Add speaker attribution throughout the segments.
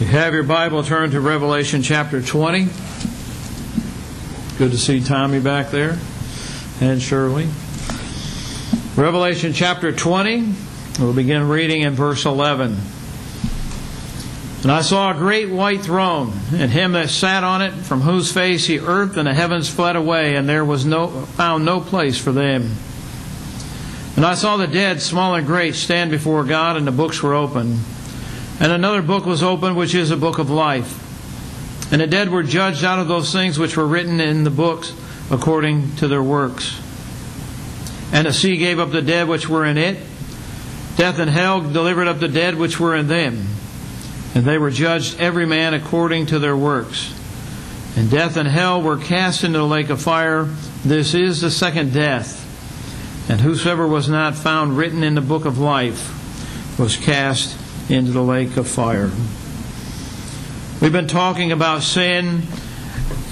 Speaker 1: You have your Bible, turn to Revelation chapter 20. Good to see Tommy back there and Shirley. Revelation chapter 20, we'll begin reading in verse 11. And I saw a great white throne, and him that sat on it, from whose face the earth and the heavens fled away, and there was no found no place for them. And I saw the dead, small and great, stand before God, and the books were opened. And another book was opened, which is a book of life. And the dead were judged out of those things which were written in the books according to their works. And the sea gave up the dead which were in it. Death and hell delivered up the dead which were in them. And they were judged every man according to their works. And death and hell were cast into the lake of fire. This is the second death. And whosoever was not found written in the book of life was cast into the lake of fire. We've been talking about sin.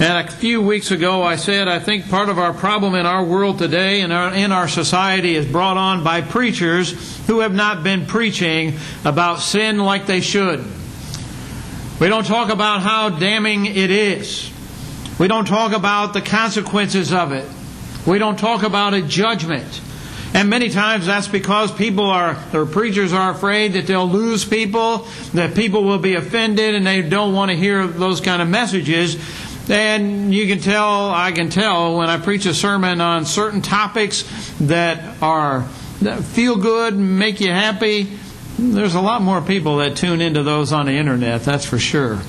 Speaker 1: And a few weeks ago, I said I think part of our problem in our world today and in our society is brought on by preachers who have not been preaching about sin like they should. We don't talk about how damning it is. We don't talk about the consequences of it. We don't talk about a judgment. And many times that's because people are, or preachers are afraid that they'll lose people, that people will be offended, and they don't want to hear those kind of messages. And you can tell, I can tell, when I preach a sermon on certain topics that are that feel good, make you happy, there's a lot more people that tune into those on the internet, that's for sure.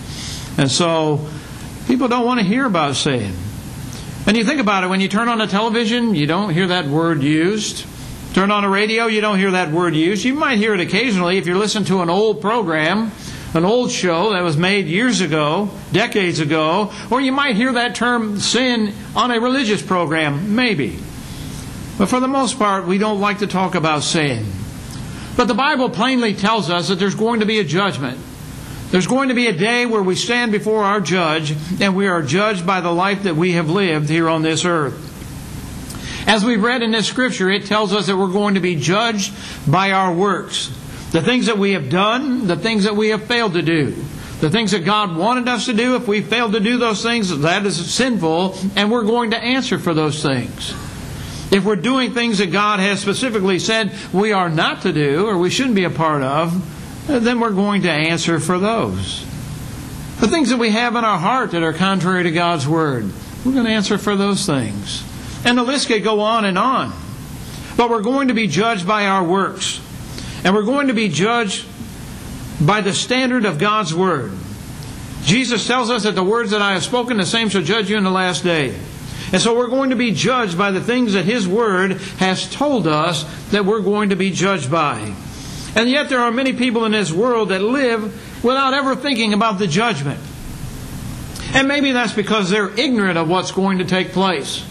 Speaker 1: And so people don't want to hear about sin. And you think about it, when you turn on the television, you don't hear that word used. Turn on the radio, you don't hear that word used. You might hear it occasionally if you listen to an old program, an old show that was made years ago, decades ago, or you might hear that term sin on a religious program, maybe. But for the most part, we don't like to talk about sin. But the Bible plainly tells us that there's going to be a judgment. There's going to be a day where we stand before our judge and we are judged by the life that we have lived here on this earth. As we've read in this scripture, it tells us that we're going to be judged by our works. The things that we have done, the things that we have failed to do. The things that God wanted us to do, if we failed to do those things, that is sinful, and we're going to answer for those things. If we're doing things that God has specifically said we are not to do, or we shouldn't be a part of, Uh, then we're going to answer for those. The things that we have in our heart that are contrary to God's Word, we're going to answer for those things. And the list could go on and on. But we're going to be judged by our works. And we're going to be judged by the standard of God's Word. Jesus tells us that the words that I have spoken, the same shall judge you in the last day. And so we're going to be judged by the things that His Word has told us that we're going to be judged by. And yet there are many people in this world that live without ever thinking about the judgment. And maybe that's because they're ignorant of what's going to take place.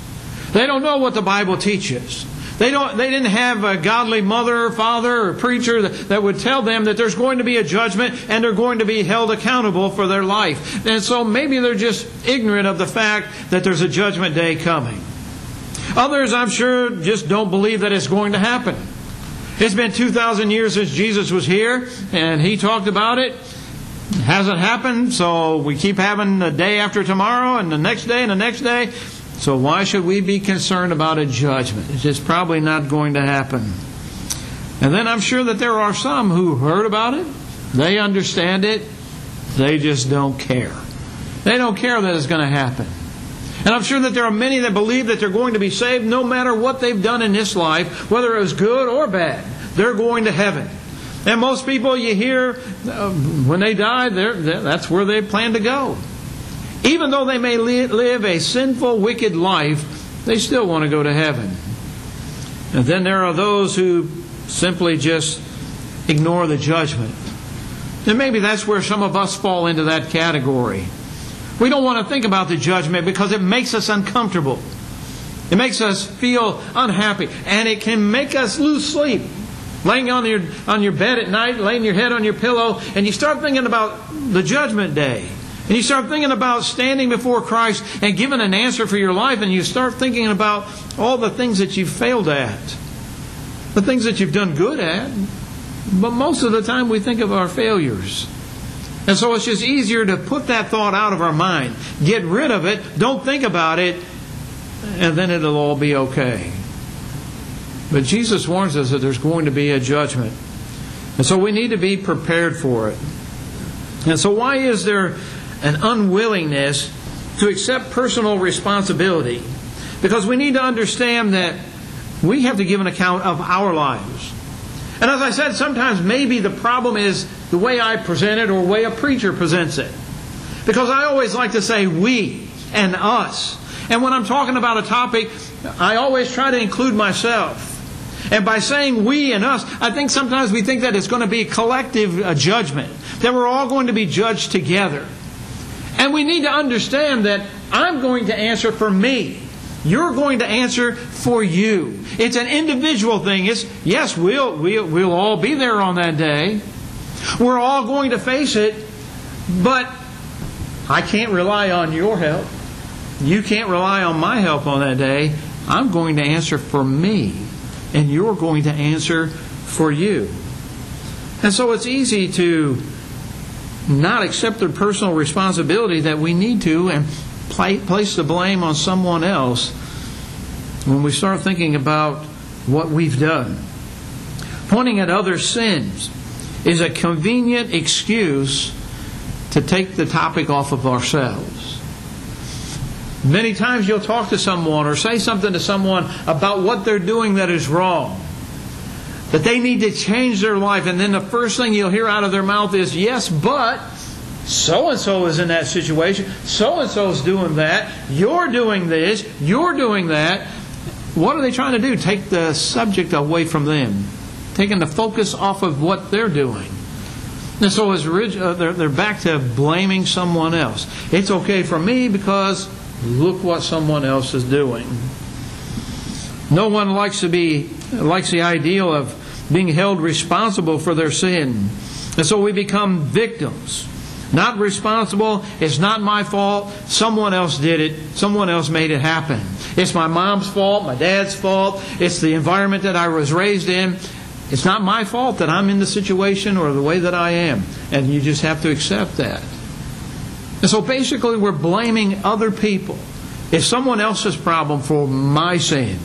Speaker 1: They don't know what the Bible teaches. They don't. They didn't have a godly mother, or father, or preacher that, that, would tell them that there's going to be a judgment and they're going to be held accountable for their life. And so maybe they're just ignorant of the fact that there's a judgment day coming. Others, I'm sure, just don't believe that it's going to happen. It's been 2,000 years since Jesus was here, and he talked about it. It hasn't happened, so we keep having the day after tomorrow, and the next day, and the next day. So why should we be concerned about a judgment? It's just probably not going to happen. And then I'm sure that there are some who heard about it, they understand it, they just don't care. They don't care that it's going to happen. And I'm sure that there are many that believe that they're going to be saved no matter what they've done in this life, whether it was good or bad. They're going to heaven. And most people you hear, uh, when they die, that's where they plan to go. Even though they may live a sinful, wicked life, they still want to go to heaven. And then there are those who simply just ignore the judgment. And maybe that's where some of us fall into that category. We don't want to think about the judgment because it makes us uncomfortable. It makes us feel unhappy. And it can make us lose sleep. Laying on your, on your bed at night, laying your head on your pillow, and you start thinking about the judgment day. And you start thinking about standing before Christ and giving an answer for your life, and you start thinking about all the things that you've failed at, the things that you've done good at. But most of the time we think of our failures. And so it's just easier to put that thought out of our mind. Get rid of it, don't think about it, and then it'll all be okay. But Jesus warns us that there's going to be a judgment. And so we need to be prepared for it. And so, why is there an unwillingness to accept personal responsibility? Because we need to understand that we have to give an account of our lives. And as I said, sometimes maybe the problem is the way I present it or way a preacher presents it. Because I always like to say we and us. And when I'm talking about a topic, I always try to include myself. And by saying we and us, I think sometimes we think that it's going to be a collective uh, judgment, that we're all going to be judged together. And we need to understand that I'm going to answer for me. You're going to answer for you. It's an individual thing. It's yes, we'll we'll, we'll all be there on that day. We're all going to face it, but I can't rely on your help. You can't rely on my help on that day. I'm going to answer for me, and you're going to answer for you. And so it's easy to not accept the personal responsibility that we need to and place the blame on someone else when we start thinking about what we've done. Pointing at other sins is a convenient excuse to take the topic off of ourselves. Many times you'll talk to someone or say something to someone about what they're doing that is wrong. That they need to change their life, and then the first thing you'll hear out of their mouth is, Yes, but so and so is in that situation. So and so is doing that. You're doing this. You're doing that. What are they trying to do? Take the subject away from them, taking the focus off of what they're doing. And so as uh, they're back to blaming someone else. It's okay for me because look what someone else is doing. No one likes to be likes the ideal of being held responsible for their sin. And so we become victims. Not responsible. It's not my fault. Someone else did it. Someone else made it happen. It's my mom's fault, my dad's fault. It's the environment that I was raised in. It's not my fault that I'm in the situation or the way that I am. And you just have to accept that. And so basically, we're blaming other people. It's someone else's problem for my sin.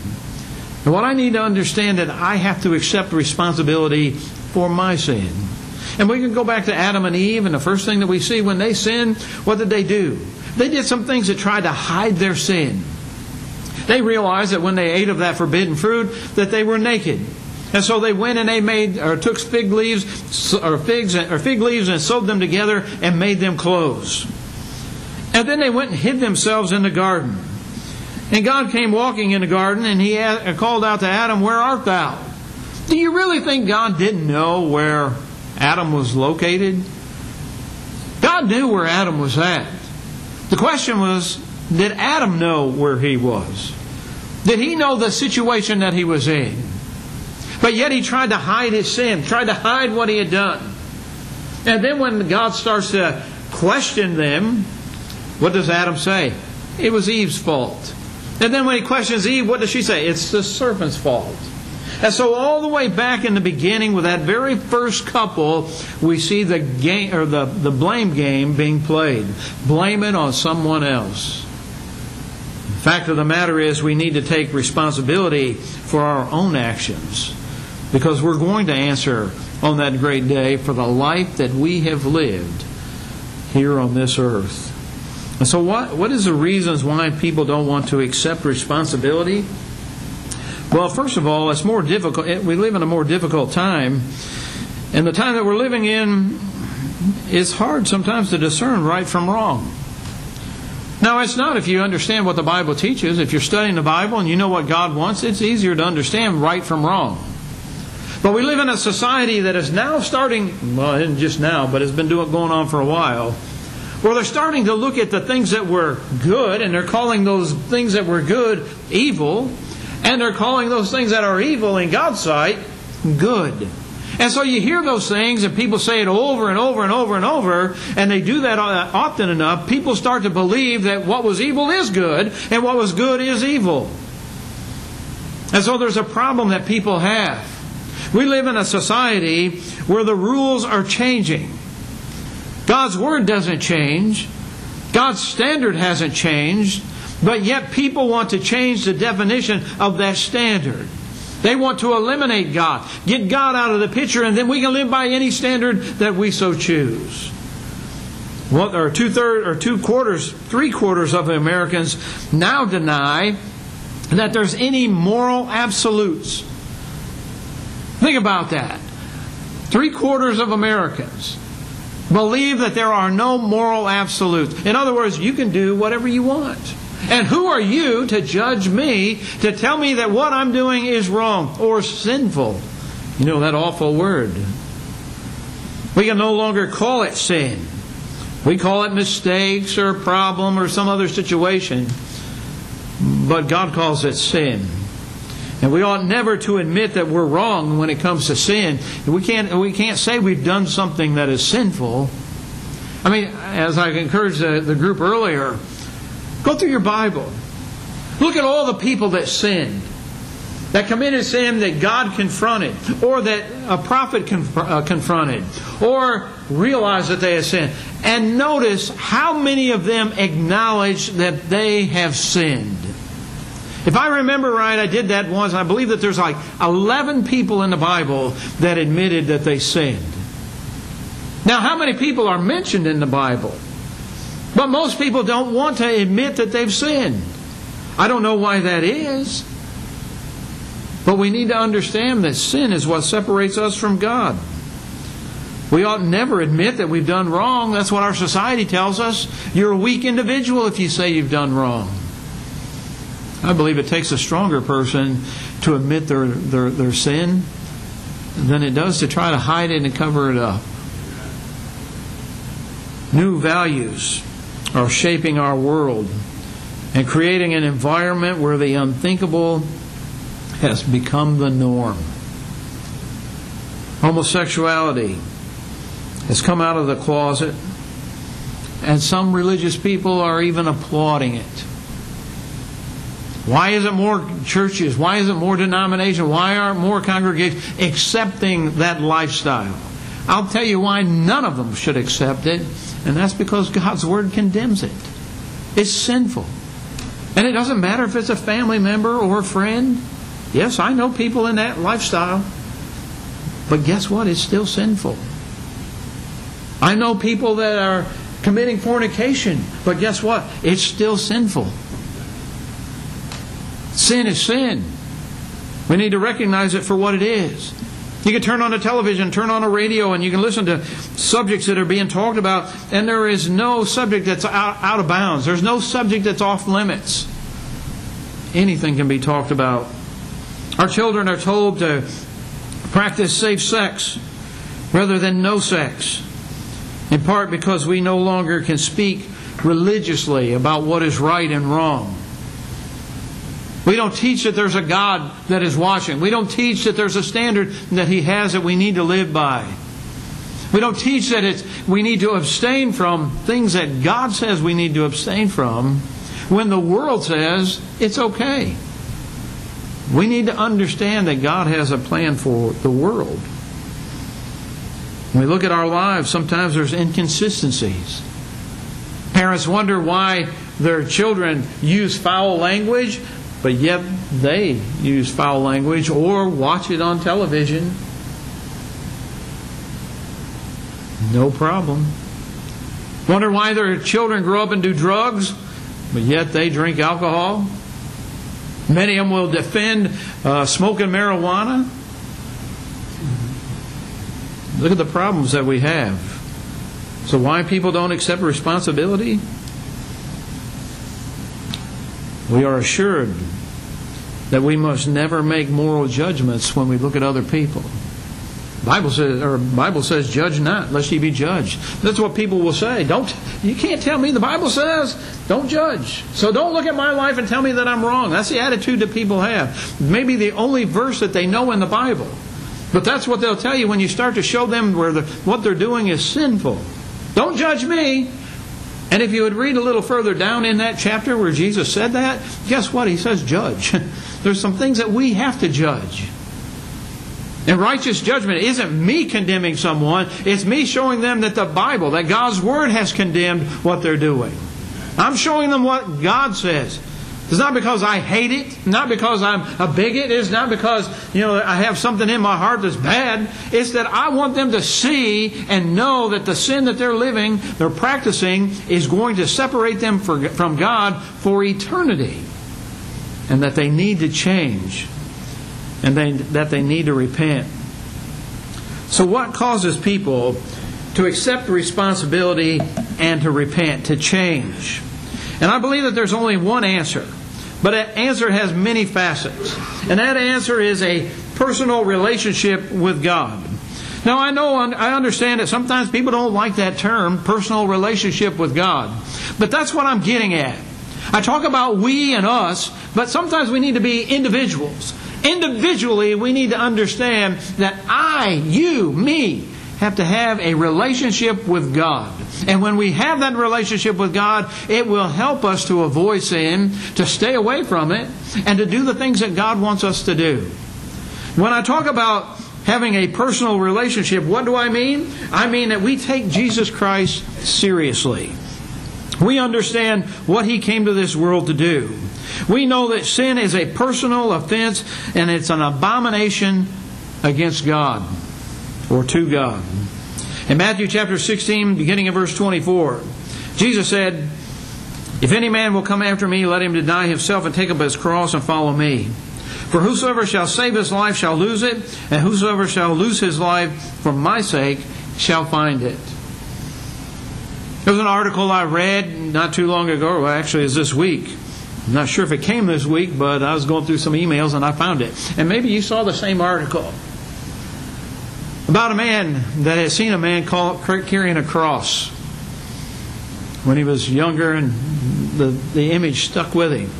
Speaker 1: And what I need to understand that I have to accept responsibility for my sin. And we can go back to Adam and Eve, and the first thing that we see when they sinned, what did they do? They did some things that tried to hide their sin. They realized that when they ate of that forbidden fruit, that they were naked. And so they went and they made or took fig leaves or figs or fig leaves and sewed them together and made them clothes. And then they went and hid themselves in the garden. And God came walking in the garden and he called out to Adam, "Where art thou?" Do you really think God didn't know where Adam was located? God knew where Adam was at. The question was, did Adam know where he was? Did he know the situation that he was in? But yet he tried to hide his sin, tried to hide what he had done. And then when God starts to question them, what does Adam say? It was Eve's fault. And then when he questions Eve, what does she say? It's the serpent's fault. And so all the way back in the beginning with that very first couple, we see the game or the, the blame game being played. Blame it on someone else. The fact of the matter is we need to take responsibility for our own actions because we're going to answer on that great day for the life that we have lived here on this earth. And so what what is the reasons why people don't want to accept responsibility? Well, first of all, it's more difficult. We live in a more difficult time, and the time that we're living in is hard sometimes to discern right from wrong. Now, it's not if you understand what the Bible teaches. If you're studying the Bible and you know what God wants, it's easier to understand right from wrong. But we live in a society that is now starting, well, isn't just now, but has been doing, going on for a while, where they're starting to look at the things that were good, and they're calling those things that were good evil, and they're calling those things that are evil in God's sight good. And so you hear those things, and people say it over and over and over and over, and they do that uh, often enough. People start to believe that what was evil is good, and what was good is evil. And so there's a problem that people have. We live in a society where the rules are changing. God's Word doesn't change. God's standard hasn't changed. But yet people want to change the definition of that standard. They want to eliminate God, get God out of the picture, and then we can live by any standard that we so choose. What or two thirds or two quarters, three quarters of Americans now deny that there's any moral absolutes. Think about that. Three quarters of Americans believe that there are no moral absolutes. In other words, you can do whatever you want. And who are you to judge me, to tell me that what I'm doing is wrong or sinful? You know that awful word. We can no longer call it sin. We call it mistakes or problem or some other situation. But God calls it sin. And we ought never to admit that we're wrong when it comes to sin. We can't, we can't say we've done something that is sinful. I mean, as I encouraged the, the group earlier, Go through your Bible. Look at all the people that sinned, that committed sin that God confronted, or that a prophet conf- uh, confronted, or realized that they had sinned. And notice how many of them acknowledge that they have sinned. If I remember right, I did that once, I believe that there's like 11 people in the Bible that admitted that they sinned. Now, how many people are mentioned in the Bible? But most people don't want to admit that they've sinned. I don't know why that is. But we need to understand that sin is what separates us from God. We ought never admit that we've done wrong. That's what our society tells us. You're a weak individual if you say you've done wrong. I believe it takes a stronger person to admit their, their, their sin than it does to try to hide it and cover it up. New values are shaping our world and creating an environment where the unthinkable has become the norm. Homosexuality has come out of the closet, and some religious people are even applauding it. Why isn't more churches? Why isn't more denomination? Why aren't more congregations accepting that lifestyle? I'll tell you why none of them should accept it and that's because God's Word condemns it. It's sinful. And it doesn't matter if it's a family member or a friend. Yes, I know people in that lifestyle. But guess what? It's still sinful. I know people that are committing fornication, but guess what? It's still sinful. Sin is sin. We need to recognize it for what it is. You can turn on a television, turn on a radio, and you can listen to subjects that are being talked about, and there is no subject that's out, of bounds. There's no subject that's off limits. Anything can be talked about. Our children are told to practice safe sex rather than no sex, in part because we no longer can speak religiously about what is right and wrong. We don't teach that there's a God that is watching. We don't teach that there's a standard that He has that we need to live by. We don't teach that it's, we need to abstain from things that God says we need to abstain from when the world says it's okay. We need to understand that God has a plan for the world. When we look at our lives, sometimes there's inconsistencies. Parents wonder why their children use foul language but yet they use foul language or watch it on television. No problem. Wonder why their children grow up and do drugs, but yet they drink alcohol. Many of them will defend uh, smoking marijuana. Look at the problems that we have. So, why people don't accept responsibility? We are assured that we must never make moral judgments when we look at other people. Bible says, or Bible says, "Judge not, lest ye be judged." That's what people will say. Don't you can't tell me the Bible says don't judge. So don't look at my life and tell me that I'm wrong. That's the attitude that people have. Maybe the only verse that they know in the Bible, but that's what they'll tell you when you start to show them where the, what they're doing is sinful. Don't judge me. And if you would read a little further down in that chapter where Jesus said that, guess what? He says, judge. There's some things that we have to judge. And righteous judgment isn't me condemning someone, it's me showing them that the Bible, that God's Word has condemned what they're doing. I'm showing them what God says. It's not because I hate it, not because I'm a bigot, it's not because, you know, I have something in my heart that's bad. It's that I want them to see and know that the sin that they're living, they're practicing, is going to separate them for, from God for eternity. And that they need to change. And they, that they need to repent. So, what causes people to accept responsibility and to repent, to change? And I believe that there's only one answer. But that answer has many facets. And that answer is a personal relationship with God. Now, I know, I understand that sometimes people don't like that term, personal relationship with God. But that's what I'm getting at. I talk about we and us, but sometimes we need to be individuals. Individually, we need to understand that I, you, me, have to have a relationship with God. And when we have that relationship with God, it will help us to avoid sin, to stay away from it, and to do the things that God wants us to do. When I talk about having a personal relationship, what do I mean? I mean that we take Jesus Christ seriously. We understand what He came to this world to do. We know that sin is a personal offense and it's an abomination against God or to God. In Matthew chapter 16, beginning of verse 24, Jesus said, If any man will come after me, let him deny himself and take up his cross and follow me. For whosoever shall save his life shall lose it, and whosoever shall lose his life for my sake shall find it. There was an article I read not too long ago, well, actually, it's this week. I'm not sure if it came this week, but I was going through some emails and I found it. And maybe you saw the same article about a man that had seen a man call, carrying a cross when he was younger, and the, the image stuck with him.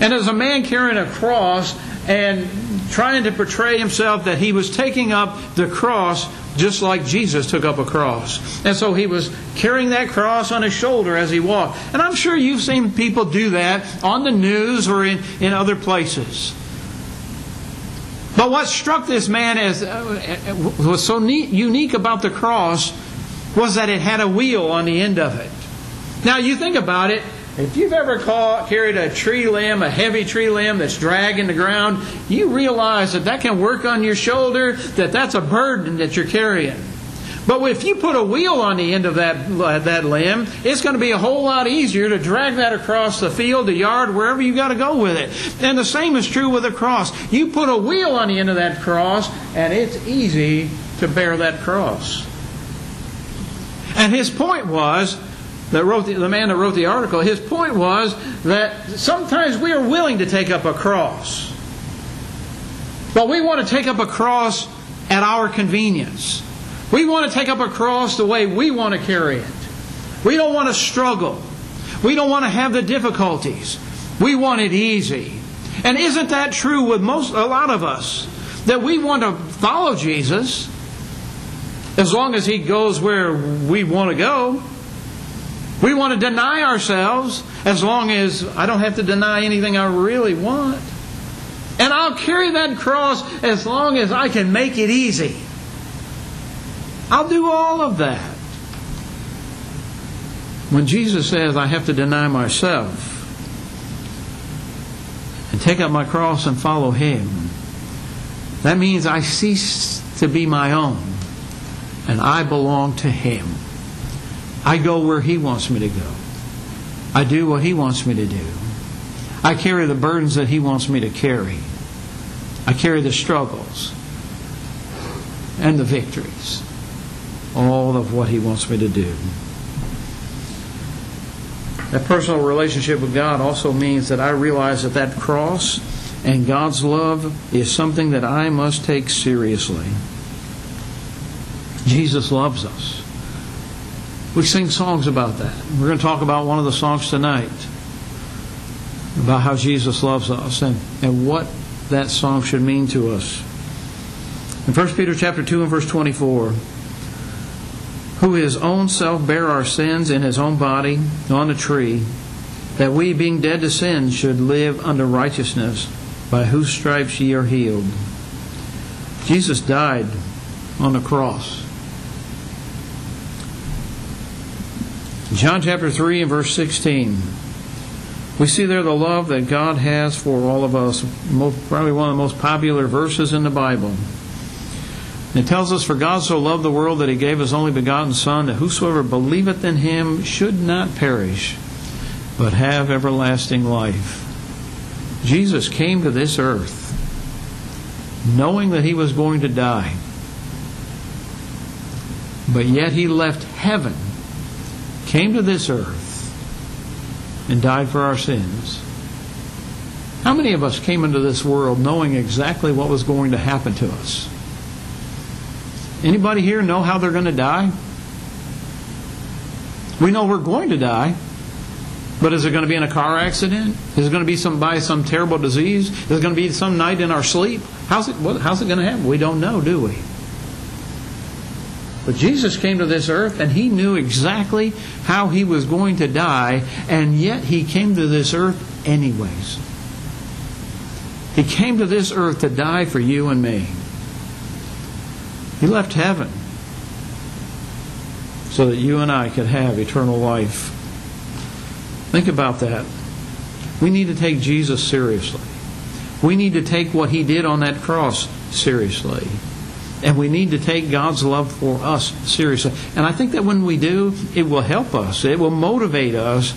Speaker 1: And as a man carrying a cross and trying to portray himself that he was taking up the cross just like Jesus took up a cross. And so he was carrying that cross on his shoulder as he walked. And I'm sure you've seen people do that on the news or in, in other places. But what struck this man as uh, was so neat, unique about the cross was that it had a wheel on the end of it. Now you think about it. If you've ever caught, carried a tree limb, a heavy tree limb that's dragging the ground, you realize that that can work on your shoulder, that that's a burden that you're carrying. But if you put a wheel on the end of that, uh, that limb, it's going to be a whole lot easier to drag that across the field, the yard, wherever you've got to go with it. And the same is true with a cross. You put a wheel on the end of that cross, and it's easy to bear that cross. And his point was, that wrote the, the man that wrote the article, his point was that sometimes we are willing to take up a cross. But we want to take up a cross at our convenience. We want to take up a cross the way we want to carry it. We don't want to struggle. We don't want to have the difficulties. We want it easy. And isn't that true with most a lot of us? That we want to follow Jesus as long as he goes where we want to go. We want to deny ourselves as long as I don't have to deny anything I really want. And I'll carry that cross as long as I can make it easy. I'll do all of that. When Jesus says, I have to deny myself and take up my cross and follow Him, that means I cease to be my own and I belong to Him. I go where He wants me to go. I do what He wants me to do. I carry the burdens that He wants me to carry. I carry the struggles and the victories all of what He wants me to do. That personal relationship with God also means that I realize that that cross and God's love is something that I must take seriously. Jesus loves us. We sing songs about that. We're going to talk about one of the songs tonight about how Jesus loves us and, and what that song should mean to us. In 1 Peter chapter 2 and verse 24, who his own self bare our sins in his own body on the tree, that we, being dead to sin, should live unto righteousness, by whose stripes ye are healed. Jesus died on the cross. John chapter 3 and verse 16. We see there the love that God has for all of us. Probably one of the most popular verses in the Bible. It tells us, For God so loved the world that he gave his only begotten Son, that whosoever believeth in him should not perish, but have everlasting life. Jesus came to this earth knowing that he was going to die. But yet he left heaven, came to this earth, and died for our sins. How many of us came into this world knowing exactly what was going to happen to us? Anybody here know how they're going to die? We know we're going to die. But is it going to be in a car accident? Is it going to be some by some terrible disease? Is it going to be some night in our sleep? How's it, how's it going to happen? We don't know, do we? But Jesus came to this earth and he knew exactly how he was going to die, and yet he came to this earth anyways. He came to this earth to die for you and me. He left heaven so that you and I could have eternal life. Think about that. We need to take Jesus seriously. We need to take what he did on that cross seriously. And we need to take God's love for us seriously. And I think that when we do, it will help us. It will motivate us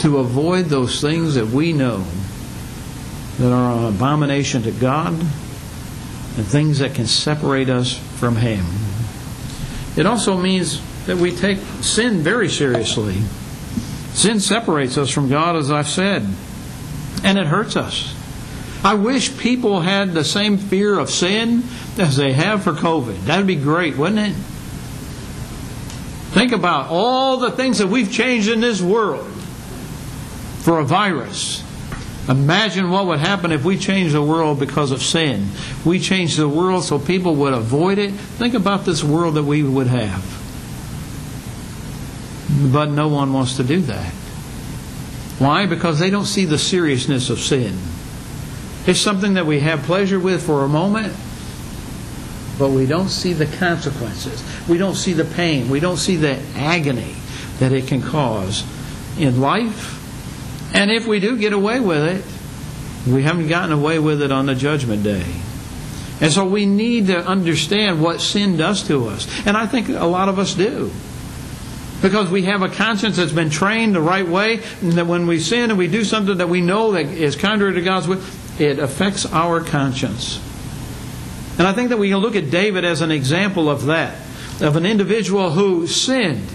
Speaker 1: to avoid those things that we know that are an abomination to God and things that can separate us from Him. It also means that we take sin very seriously. Sin separates us from God, as I've said, and it hurts us. I wish people had the same fear of sin as they have for COVID. That'd be great, wouldn't it? Think about all the things that we've changed in this world for a virus. Imagine what would happen if we changed the world because of sin. We changed the world so people would avoid it. Think about this world that we would have. But no one wants to do that. Why? Because they don't see the seriousness of sin. It's something that we have pleasure with for a moment, but we don't see the consequences. We don't see the pain. We don't see the agony that it can cause in life. And if we do get away with it, we haven't gotten away with it on the judgment day. And so we need to understand what sin does to us. And I think a lot of us do because we have a conscience that's been trained the right way, and that when we sin and we do something that we know that is contrary to God's will, it affects our conscience. And I think that we can look at David as an example of that, of an individual who sinned,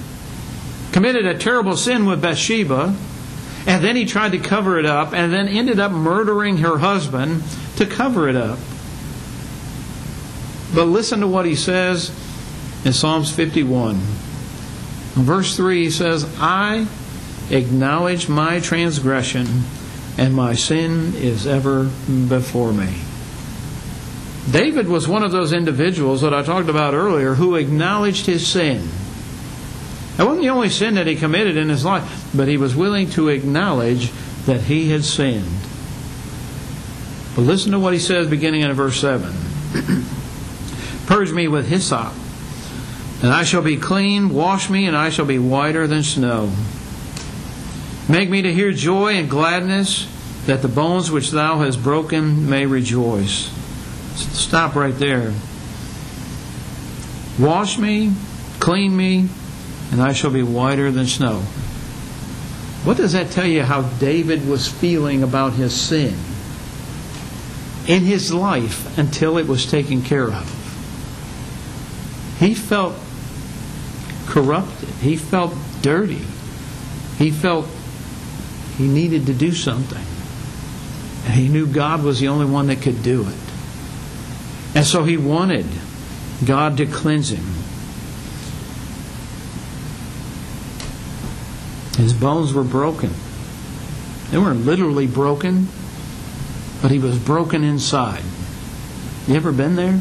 Speaker 1: committed a terrible sin with Bathsheba, and then he tried to cover it up, and then ended up murdering her husband to cover it up. But listen to what he says in Psalms 51. In verse 3, he says, I acknowledge my transgression, and my sin is ever before me. David was one of those individuals that I talked about earlier who acknowledged his sin. That wasn't the only sin that he committed in his life, but he was willing to acknowledge that he had sinned. But listen to what he says beginning in verse 7 Purge me with hyssop and I shall be clean, wash me, and I shall be whiter than snow. Make me to hear joy and gladness, that the bones which thou hast broken may rejoice. Stop right there. Wash me, clean me, and I shall be whiter than snow. What does that tell you how David was feeling about his sin in his life until it was taken care of? He felt corrupted. He felt dirty. He felt he needed to do something. And he knew God was the only one that could do it. And so he wanted God to cleanse him. His bones were broken. They weren't literally broken, but he was broken inside. You ever been there?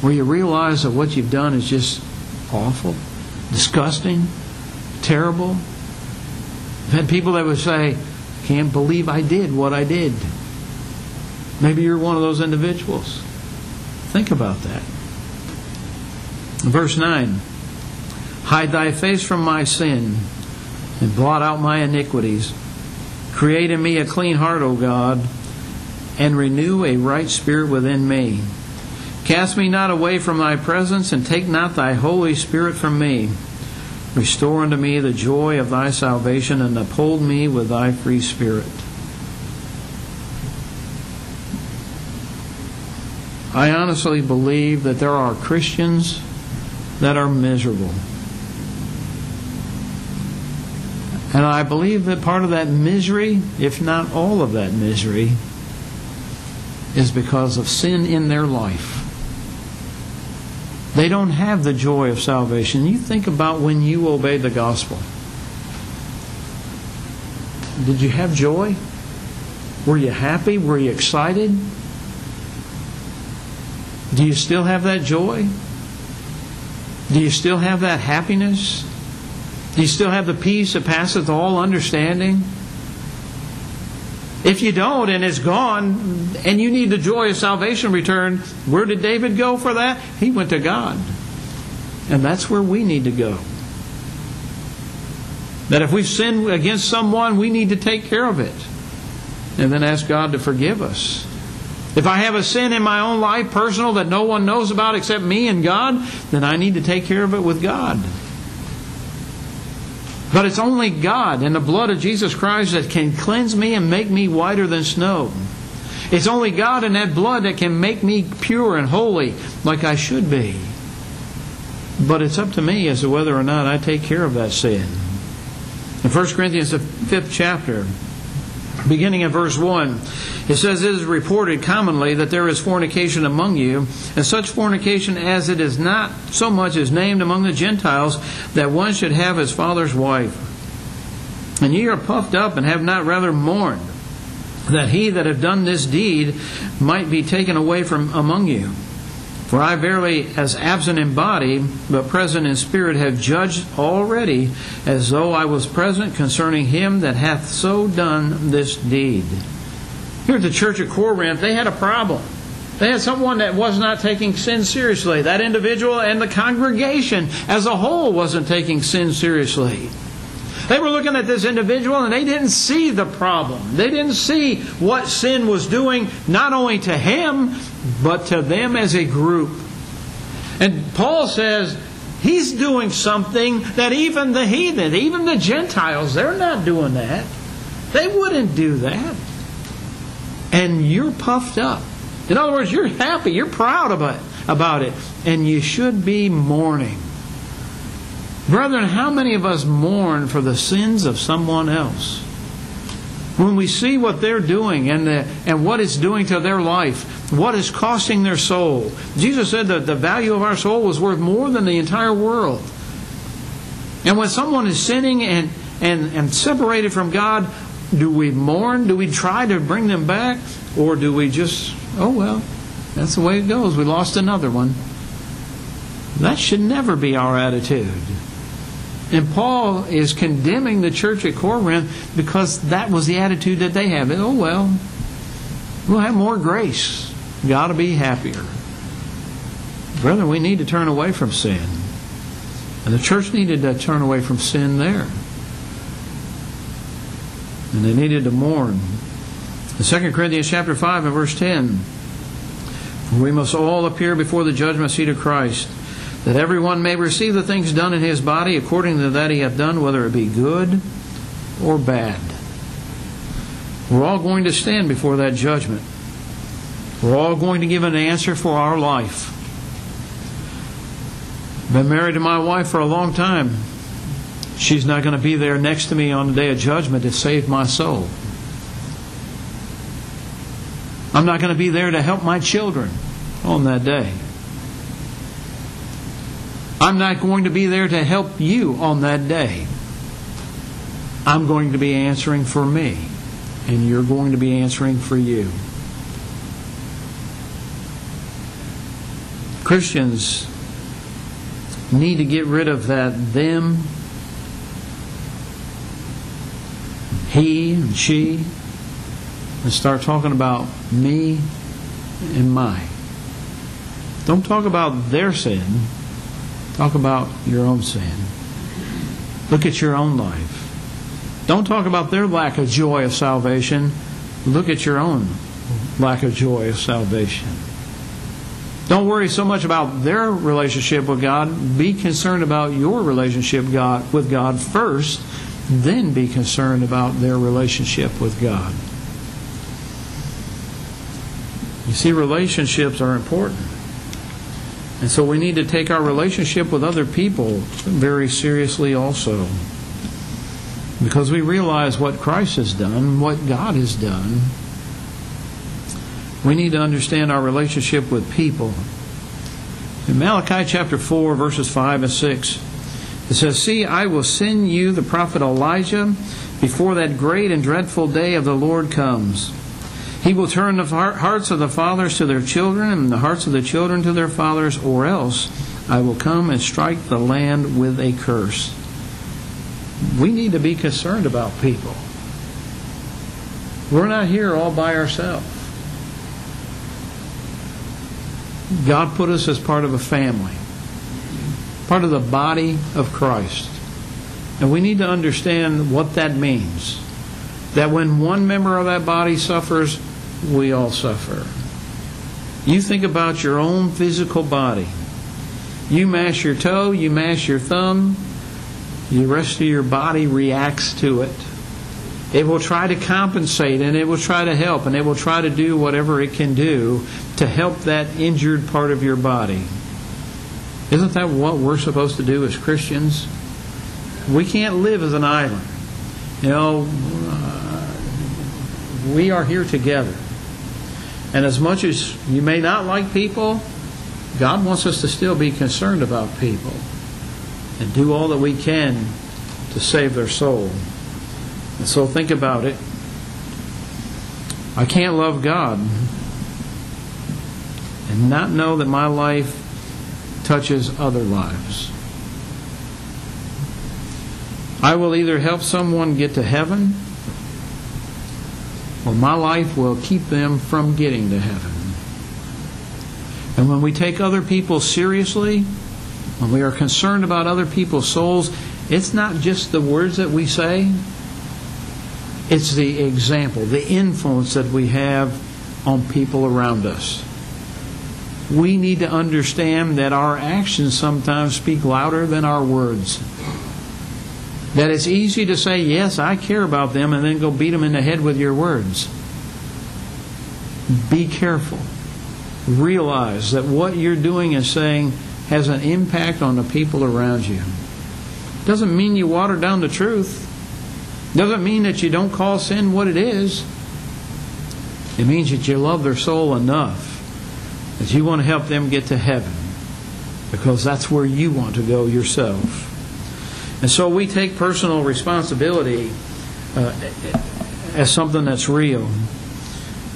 Speaker 1: Where you realize that what you've done is just awful? disgusting, terrible. I've had people that would say, can't believe I did what I did. Maybe you're one of those individuals. Think about that. Verse 9 Hide thy face from my sin and blot out my iniquities. Create in me a clean heart, O God, and renew a right spirit within me. Cast me not away from thy presence, and take not thy Holy Spirit from me. Restore unto me the joy of thy salvation, and uphold me with thy free spirit. I honestly believe that there are Christians that are miserable. And I believe that part of that misery, if not all of that misery, is because of sin in their life. They don't have the joy of salvation. You think about when you obeyed the gospel. Did you have joy? Were you happy? Were you excited? Do you still have that joy? Do you still have that happiness? Do you still have the peace that passeth all understanding? If you don't and it's gone and you need the joy of salvation returned, where did David go for that? He went to God. And that's where we need to go. That if we've sinned against someone, we need to take care of it. And then ask God to forgive us. If I have a sin in my own life, personal, that no one knows about except me and God, then I need to take care of it with God. But it's only God and the blood of Jesus Christ that can cleanse me and make me whiter than snow. It's only God and that blood that can make me pure and holy like I should be. But it's up to me as to whether or not I take care of that sin. In 1 Corinthians, the fifth chapter, beginning in verse 1, it says, It is reported commonly that there is fornication among you, and such fornication as it is not so much as named among the Gentiles, that one should have his father's wife. And ye are puffed up, and have not rather mourned, that he that have done this deed might be taken away from among you. For I verily, as absent in body, but present in spirit, have judged already, as though I was present concerning him that hath so done this deed. Here at the church at Corinth, they had a problem. They had someone that was not taking sin seriously. That individual and the congregation as a whole wasn't taking sin seriously. They were looking at this individual and they didn't see the problem. They didn't see what sin was doing, not only to him, but to them as a group. And Paul says he's doing something that even the heathen, even the Gentiles, they're not doing that. They wouldn't do that. And you're puffed up. In other words, you're happy, you're proud about it, about it, and you should be mourning. Brethren, how many of us mourn for the sins of someone else? When we see what they're doing and, the, and what it's doing to their life, what is costing their soul. Jesus said that the value of our soul was worth more than the entire world. And when someone is sinning and, and, and separated from God, do we mourn? Do we try to bring them back? Or do we just, oh well, that's the way it goes. We lost another one. That should never be our attitude. And Paul is condemning the church at Corinth because that was the attitude that they have. Oh, well, we'll have more grace. Got to be happier. Brother, we need to turn away from sin. And the church needed to turn away from sin there. And they needed to mourn. In 2 Corinthians chapter 5 and verse 10, we must all appear before the judgment seat of Christ that everyone may receive the things done in his body according to that he hath done, whether it be good or bad. We're all going to stand before that judgment. We're all going to give an answer for our life. Been married to my wife for a long time. She's not going to be there next to me on the day of judgment to save my soul. I'm not going to be there to help my children on that day. I'm not going to be there to help you on that day. I'm going to be answering for me, and you're going to be answering for you. Christians need to get rid of that them, he and she, and start talking about me and my. Don't talk about their sin. Talk about your own sin. Look at your own life. Don't talk about their lack of joy of salvation. Look at your own lack of joy of salvation. Don't worry so much about their relationship with God. Be concerned about your relationship God, with God first, then be concerned about their relationship with God. You see, relationships are important. And so we need to take our relationship with other people very seriously also. Because we realize what Christ has done, what God has done. We need to understand our relationship with people. In Malachi chapter 4, verses 5 and 6, it says, See, I will send you the prophet Elijah before that great and dreadful day of the Lord comes. He will turn the hearts of the fathers to their children, and the hearts of the children to their fathers, or else I will come and strike the land with a curse. We need to be concerned about people. We're not here all by ourselves. God put us as part of a family, part of the body of Christ. And we need to understand what that means. That when one member of that body suffers, we all suffer. You think about your own physical body. You mash your toe, you mash your thumb, the rest of your body reacts to it. It will try to compensate and it will try to help and it will try to do whatever it can do to help that injured part of your body. Isn't that what we're supposed to do as Christians? We can't live as an island. You know, we are here together. And as much as you may not like people, God wants us to still be concerned about people and do all that we can to save their soul. And so think about it. I can't love God and not know that my life touches other lives. I will either help someone get to heaven my life will keep them from getting to heaven. And when we take other people seriously, when we are concerned about other people's souls, it's not just the words that we say, it's the example, the influence that we have on people around us. We need to understand that our actions sometimes speak louder than our words. That it's easy to say, Yes, I care about them, and then go beat them in the head with your words. Be careful. Realize that what you're doing and saying has an impact on the people around you. Doesn't mean you water down the truth. Doesn't mean that you don't call sin what it is. It means that you love their soul enough that you want to help them get to heaven because that's where you want to go yourself. And so we take personal responsibility uh, as something that's real.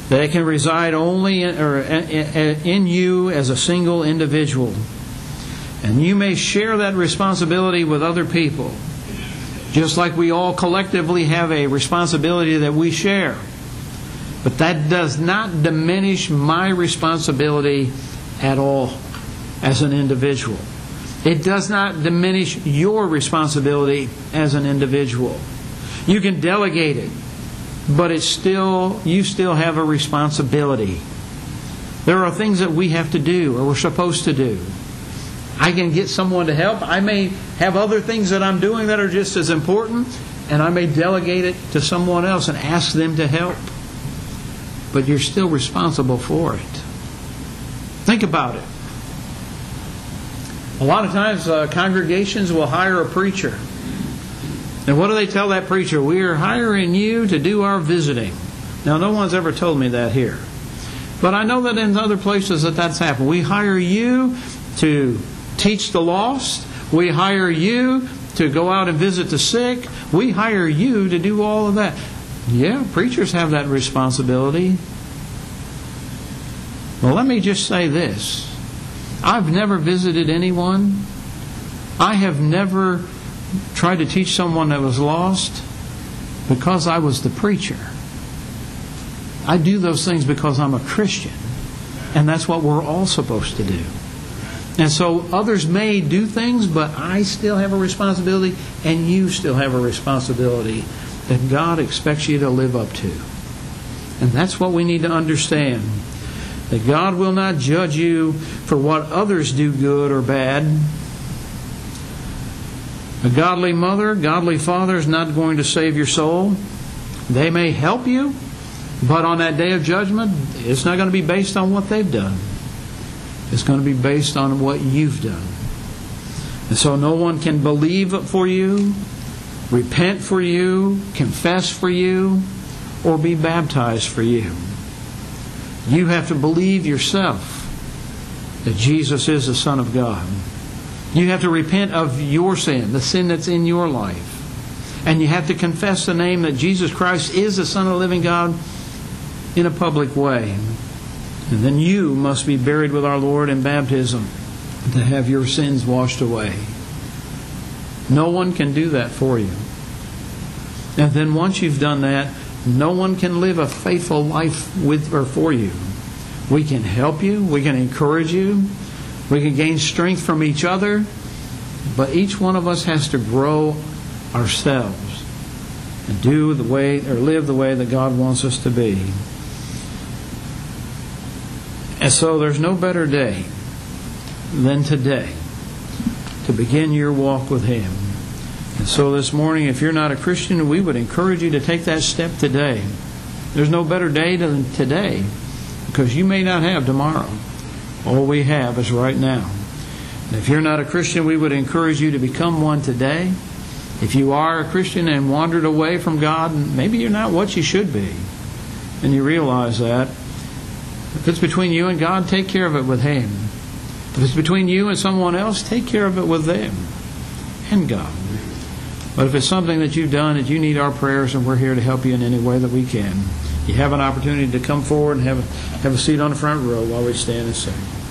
Speaker 1: That it can reside only in, or in you as a single individual. And you may share that responsibility with other people, just like we all collectively have a responsibility that we share. But that does not diminish my responsibility at all as an individual. It does not diminish your responsibility as an individual. You can delegate it, but it's still you still have a responsibility. There are things that we have to do or we're supposed to do. I can get someone to help. I may have other things that I'm doing that are just as important, and I may delegate it to someone else and ask them to help. But you're still responsible for it. Think about it. A lot of times, uh, congregations will hire a preacher. And what do they tell that preacher? We are hiring you to do our visiting. Now, no one's ever told me that here. But I know that in other places that that's happened. We hire you to teach the lost. We hire you to go out and visit the sick. We hire you to do all of that. Yeah, preachers have that responsibility. Well, let me just say this I've never visited anyone. I have never tried to teach someone that was lost because I was the preacher. I do those things because I'm a Christian. And that's what we're all supposed to do. And so others may do things, but I still have a responsibility, and you still have a responsibility that God expects you to live up to. And that's what we need to understand. That God will not judge you for what others do good or bad. A godly mother, godly father is not going to save your soul. They may help you, but on that day of judgment, it's not going to be based on what they've done. It's going to be based on what you've done. And so no one can believe for you, repent for you, confess for you, or be baptized for you. You have to believe yourself that Jesus is the Son of God. You have to repent of your sin, the sin that's in your life. And you have to confess the name that Jesus Christ is the Son of the living God in a public way. And then you must be buried with our Lord in baptism to have your sins washed away. No one can do that for you. And then once you've done that, no one can live a faithful life with or for you. We can help you, we can encourage you, we can gain strength from each other, but each one of us has to grow ourselves and do the way or live the way that God wants us to be. And so there's no better day than today to begin your walk with Him. And so this morning, if you're not a Christian, we would encourage you to take that step today. There's no better day than today because you may not have tomorrow. All we have is right now. And if you're not a Christian, we would encourage you to become one today. If you are a Christian and wandered away from God, maybe you're not what you should be, and you realize that. If it's between you and God, take care of it with Him. If it's between you and someone else, take care of it with them and God. But if it's something that you've done that you need our prayers, and we're here to help you in any way that we can, you have an opportunity to come forward and have a, have a seat on the front row while we stand and sing.